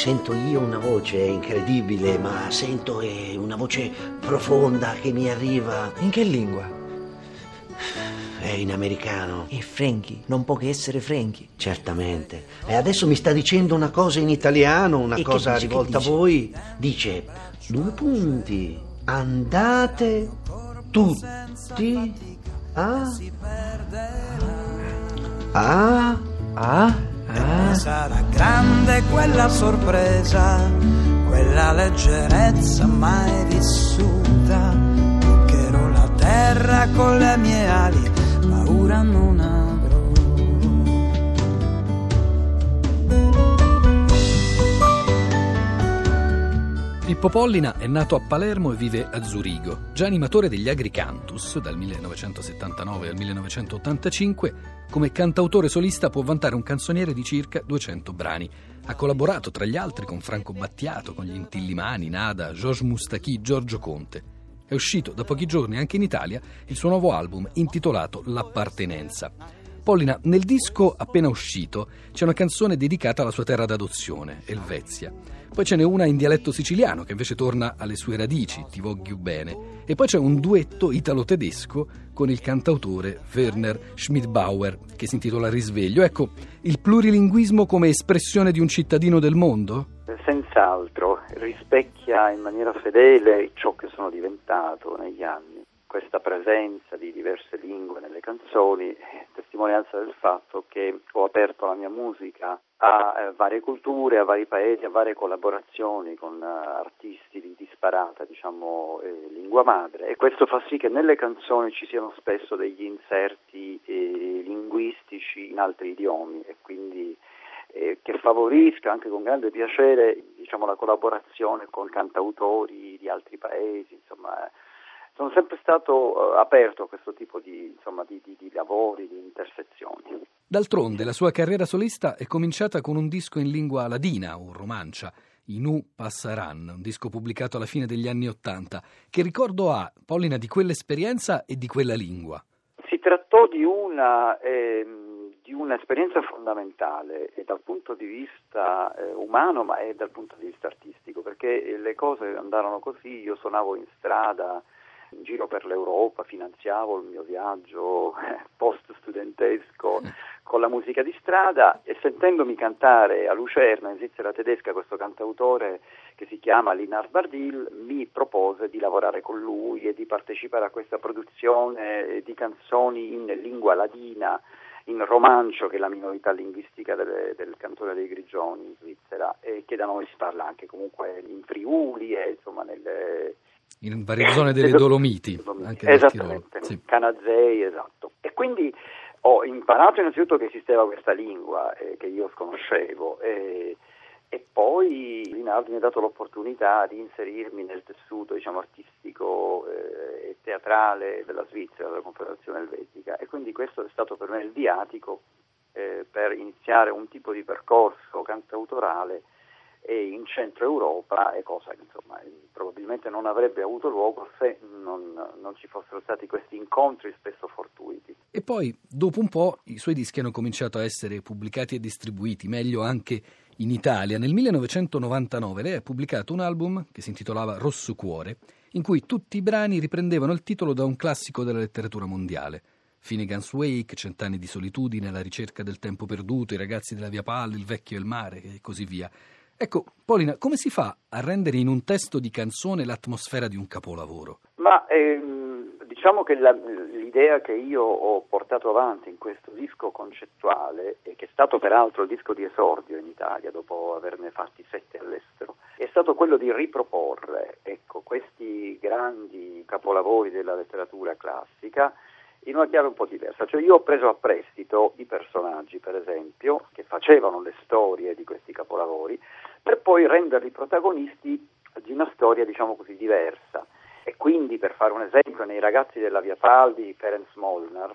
sento io una voce incredibile, ma sento eh, una voce profonda che mi arriva. In che lingua? È in americano. E Frankie, non può che essere Frankie. Certamente. E adesso mi sta dicendo una cosa in italiano, una E cosa dice, rivolta a voi. Dice, due punti, andate tutti a... a... Ah? Ah? Sarà grande quella sorpresa, quella leggerezza mai vissuta. Toccherò la terra con le mie ali, paura non avrò. Pippo Pollina è nato a Palermo e vive a Zurigo. Già animatore degli Agricantus dal 1979 al 1985, come cantautore solista può vantare un canzoniere di circa 200 brani. Ha collaborato tra gli altri con Franco Battiato, con gli Intillimani, Nada, Georges Moustaki, Giorgio Conte. È uscito da pochi giorni anche in Italia il suo nuovo album intitolato L'appartenenza. Pollina, nel disco appena uscito c'è una canzone dedicata alla sua terra d'adozione, Elvezia. Poi ce n'è una in dialetto siciliano che invece torna alle sue radici, Ti voglio bene. E poi c'è un duetto italo-tedesco con il cantautore Werner Schmidbauer che si intitola Risveglio. Ecco, il plurilinguismo come espressione di un cittadino del mondo? Senz'altro, rispecchia in maniera fedele ciò che sono diventato negli anni. Questa presenza di diverse lingue nelle canzoni è testimonianza del fatto che ho aperto la mia musica a eh, varie culture, a vari paesi, a varie collaborazioni con eh, artisti di disparata, diciamo, eh, lingua madre. E questo fa sì che nelle canzoni ci siano spesso degli inserti eh, linguistici in altri idiomi e quindi eh, che favorisca anche con grande piacere diciamo, la collaborazione con cantautori di altri paesi, insomma, eh, sono sempre stato eh, aperto a questo tipo di, insomma, di, di- di lavori, di intersezioni. D'altronde la sua carriera solista è cominciata con un disco in lingua ladina o romancia, Inu Passaran, un disco pubblicato alla fine degli anni Ottanta. Che ricordo ha, Pollina, di quell'esperienza e di quella lingua? Si trattò di una, ehm, di un'esperienza fondamentale e dal punto di vista eh, umano ma e dal punto di vista artistico perché le cose andarono così, io suonavo in strada in giro per l'Europa, finanziavo il mio viaggio eh, post studentesco con la musica di strada e sentendomi cantare a Lucerna in Svizzera tedesca questo cantautore che si chiama Linar Bardil mi propose di lavorare con lui e di partecipare a questa produzione di canzoni in lingua ladina in romancio, che è la minorità linguistica delle- del cantone dei Grigioni in Svizzera, e che da noi si parla anche comunque in Friuli e insomma nelle, In varie zone delle Dolomiti, anche. Esattamente, Sì. Canazei, esatto. E quindi ho imparato innanzitutto che esisteva questa lingua eh, che io sconoscevo e, e poi Linardi mi ha dato l'opportunità di inserirmi nel tessuto diciamo, artistico eh, e teatrale della Svizzera, della Confederazione Elvetica e quindi questo è stato per me il viatico eh, per iniziare un tipo di percorso cantautorale e in centro Europa, è cosa che insomma, probabilmente non avrebbe avuto luogo se non, non ci fossero stati questi incontri spesso fortuiti. E poi, dopo un po', i suoi dischi hanno cominciato a essere pubblicati e distribuiti, meglio anche in Italia. Nel 1999 lei ha pubblicato un album che si intitolava Rosso Cuore, in cui tutti i brani riprendevano il titolo da un classico della letteratura mondiale. Finnegan's Wake, Cent'anni di solitudine, La ricerca del tempo perduto, I ragazzi della Via Palla, Il vecchio e il mare e così via. Ecco, Polina, come si fa a rendere in un testo di canzone l'atmosfera di un capolavoro? Ma ehm, diciamo che la- l'idea che io ho portato avanti in questo disco concettuale, e che è stato peraltro il disco di esordio in Italia dopo averne fatti sette all'estero, è stato quello di riproporre ecco, questi grandi capolavori della letteratura classica in una chiave un po' diversa. Cioè io ho preso a prestito i personaggi, per esempio, che facevano le storie di questi capolavori, per poi renderli protagonisti di una storia, diciamo così, diversa. E quindi, per fare un esempio, nei ragazzi della Via Paldi, Ferenc Molnar,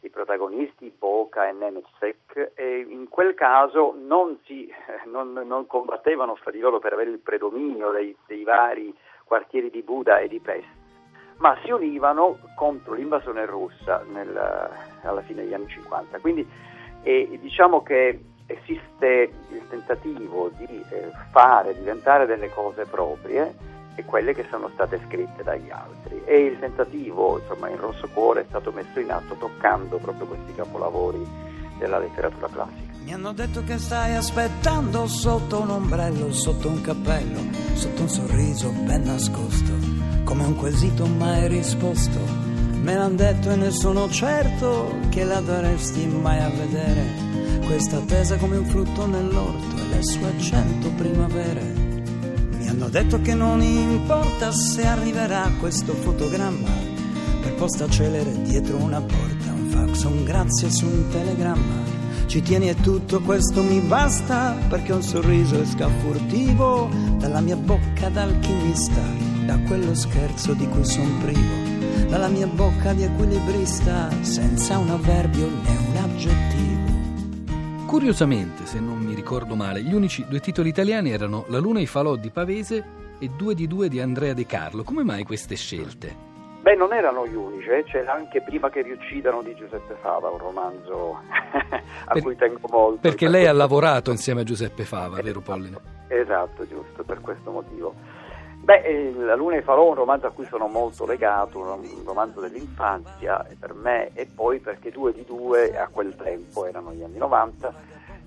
i protagonisti Boca e Nemetsek, e in quel caso non, si, non, non combattevano fra di loro per avere il predominio dei, dei vari quartieri di Buda e di Pest, ma si univano contro l'invasione russa nel, alla fine degli anni 50. Quindi eh, diciamo che esiste il tentativo di eh, fare diventare delle cose proprie e quelle che sono state scritte dagli altri e il tentativo insomma in rosso cuore è stato messo in atto toccando proprio questi capolavori della letteratura classica. Mi hanno detto che stai aspettando sotto un ombrello, sotto un cappello, sotto un sorriso ben nascosto, come un quesito mai risposto. Me l'hanno detto e ne sono certo che la daresti mai a vedere, questa attesa come un frutto nell'orto e le sue cento primavere. Mi hanno detto che non importa se arriverà questo fotogramma per posta celere dietro una porta, un fax, un grazie su un telegramma. Ci tieni e tutto questo mi basta perché un sorriso esca furtivo dalla mia bocca d'alchimista, da quello scherzo di cui son privo, dalla mia bocca di equilibrista, senza un avverbio né un aggettivo. Curiosamente, se non mi ricordo male, gli unici due titoli italiani erano La Luna e i falò di Pavese e Due di due di Andrea De Carlo. Come mai queste scelte? Beh, non erano gli unici, eh. c'era anche Prima che vi uccidano di Giuseppe Fava, un romanzo a Per- cui tengo molto. Perché Per lei ha lavorato insieme a Giuseppe Fava, vero Pollino? Esatto, giusto, per questo motivo. Beh, eh, La Luna e i Falò è un romanzo a cui sono molto legato, un romanzo dell'infanzia per me e poi perché Due di Due a quel tempo, erano gli anni 90,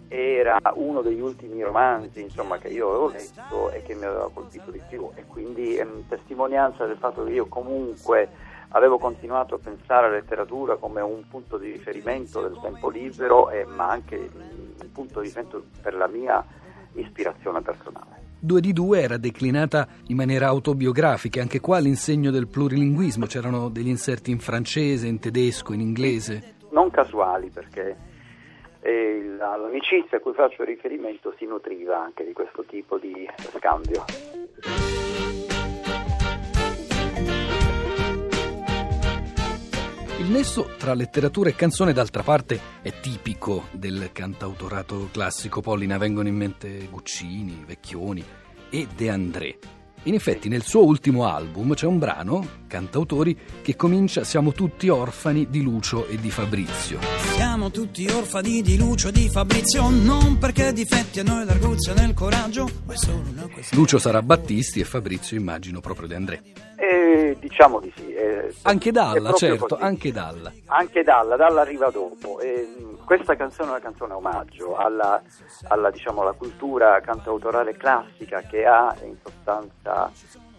era uno degli ultimi romanzi insomma, che io avevo letto e che mi aveva colpito di più e quindi è una testimonianza del fatto che io comunque avevo continuato a pensare alla letteratura come un punto di riferimento del tempo libero eh, ma anche un punto di riferimento per la mia ispirazione personale. Due di due era declinata in maniera autobiografica, anche qua l'insegno del plurilinguismo, c'erano degli inserti in francese, in tedesco, in inglese. non casuali perché eh, la- l'amicizia a cui faccio riferimento si nutriva anche di questo tipo di scambio. Il nesso tra letteratura e canzone, d'altra parte, è tipico del cantautorato classico. Pollina vengono in mente Guccini, Vecchioni e De André. In effetti, nel suo ultimo album c'è un brano, Cantautori, che comincia Siamo tutti orfani di Lucio e di Fabrizio. Siamo tutti orfani di Lucio e di Fabrizio, non perché difetti a noi l'arguzia nel coraggio, ma è solo una questione. Lucio sarà Battisti e Fabrizio immagino proprio De André. E diciamo di sì. eh, Anche Dalla, certo, così. anche Dalla. Anche Dalla, Dalla arriva dopo. E, mh, questa canzone è una canzone omaggio alla, alla, diciamo, alla cultura cantautorale classica che ha in sostanza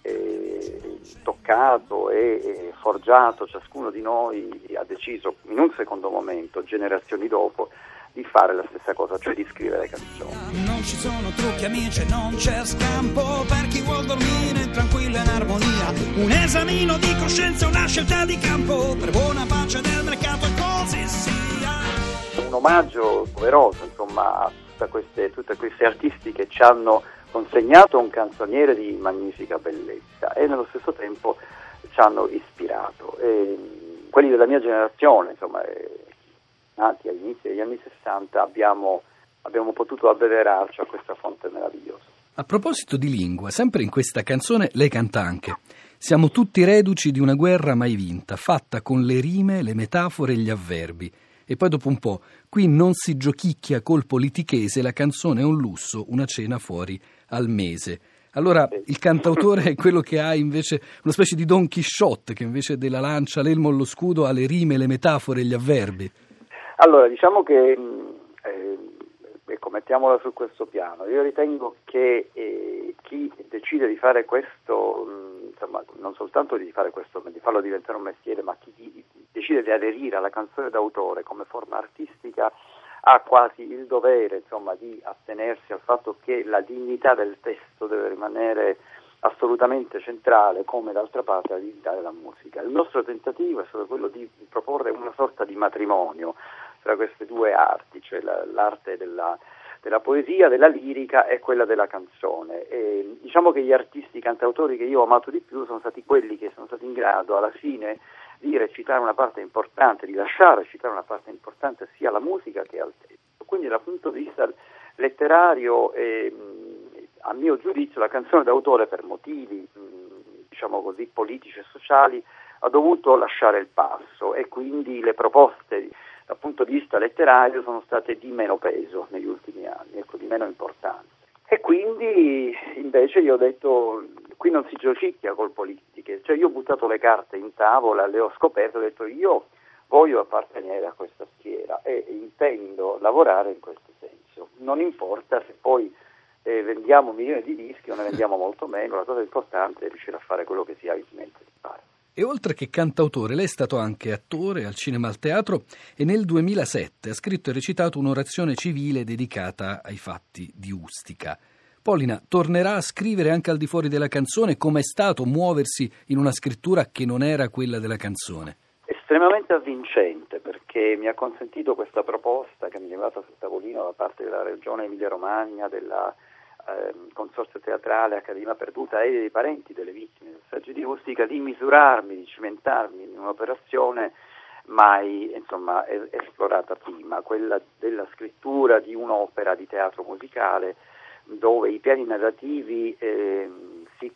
eh, toccato e, forgiato ciascuno di noi, ha deciso in un secondo momento, generazioni dopo, di fare la stessa cosa, cioè di scrivere canzoni. Non ci sono trucchi amici, non c'è scampo per chi vuol dormire tranquilla in armonia. Un esamino di coscienza, una scelta di campo per buona pace del mercato e così sia. un omaggio doveroso insomma, a tutte queste, tutte questi artisti che ci hanno consegnato un canzoniere di magnifica bellezza e nello stesso tempo ci hanno ispirato. E, quelli della mia generazione, insomma, eh, nati agli inizi degli anni 60, abbiamo, abbiamo potuto abbeverarci a questa fonte meravigliosa. A proposito di lingua, sempre in questa canzone lei canta anche Siamo tutti reduci di una guerra mai vinta, fatta con le rime, le metafore e gli avverbi. E poi dopo un po', qui non si giochicchia col politichese, la canzone è un lusso, una cena fuori al mese. Allora il cantautore è quello che ha invece una specie di Don Chisciotte, che invece della lancia, l'elmo lo scudo ha le rime, le metafore gli avverbi. Allora, diciamo che, mh, eh, ecco, mettiamola su questo piano. Io ritengo che eh, chi decide di fare questo, mh, insomma, non soltanto di fare questo, di farlo diventare un mestiere, ma chi decide di aderire alla canzone d'autore come forma artistica ha quasi il dovere, insomma, di attenersi al fatto che la dignità del testo deve rimanere assolutamente centrale, come d'altra parte la dignità della musica. Il nostro tentativo è stato quello di proporre una sorta di matrimonio tra queste due arti, cioè la- l'arte della, della poesia, della lirica e quella della canzone. E diciamo che gli artisti i cantautori che io ho amato di più sono stati quelli che sono stati in grado alla fine di recitare una parte importante, di lasciare recitare una parte importante sia alla musica che al testo. Quindi dal punto di vista letterario e mh, a mio giudizio la canzone d'autore per motivi diciamo così politici e sociali ha dovuto lasciare il passo e quindi le proposte dal punto di vista letterario sono state di meno peso negli ultimi anni, ecco, di meno importanza. E quindi invece io ho detto, qui non si giocicchia col politiche, cioè io ho buttato le carte in tavola, le ho scoperte, ho detto io voglio appartenere a questa schiera e intendo lavorare in questo senso. Non importa se poi eh, vendiamo milioni di dischi o ne vendiamo molto meno, la cosa importante è riuscire a fare quello che si ha in mente di fare. E oltre che cantautore, lei è stato anche attore al cinema e al teatro e nel 2007 ha scritto e recitato un'orazione civile dedicata ai fatti di Ustica. Polina tornerà a scrivere anche al di fuori della canzone come è stato muoversi in una scrittura che non era quella della canzone? Estremamente avvincente perché mi ha consentito questa proposta che mi è arrivata sul tavolino da parte della Regione Emilia-Romagna, della Consorzio Teatrale Accademia Perduta e dei parenti delle vittime del saggio di Ustica di misurarmi, di cimentarmi in un'operazione mai insomma, esplorata prima, quella della scrittura di un'opera di teatro musicale dove i piani narrativi eh, si,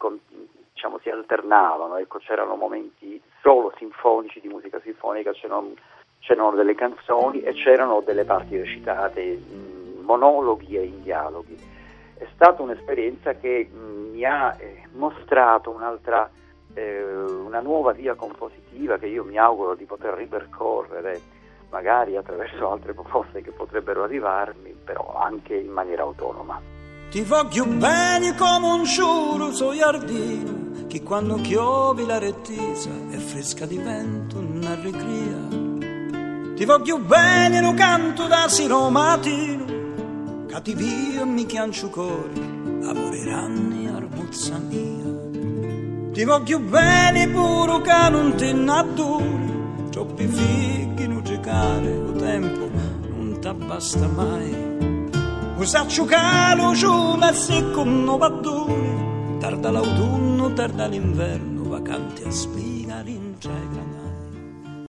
diciamo, si, alternavano, ecco, c'erano momenti solo sinfonici di musica sinfonica, c'erano, c'erano, delle canzoni e c'erano delle parti recitate in monologhi e in dialoghi. È stata un'esperienza che mi ha eh, mostrato un'altra, eh, una nuova via compositiva che io mi auguro di poter ripercorrere magari attraverso altre proposte che potrebbero arrivarmi, però anche in maniera autonoma. Ti voglio bene come un giuro sul giardino, che quando chiovi la rettisa è fresca di vento una ricria. Ti voglio bene lo canto da sino matino, che ti via mi chiancio cuore, lavoreranno arbuzza mia. Ti voglio bene pure che non ti innaturi, troppi figli non giocare, o tempo non t'abbasta mai. Usaccio calo giù ma secco non va tarda l'autunno, tarda l'inverno, vacanti a spiga l'integra mai.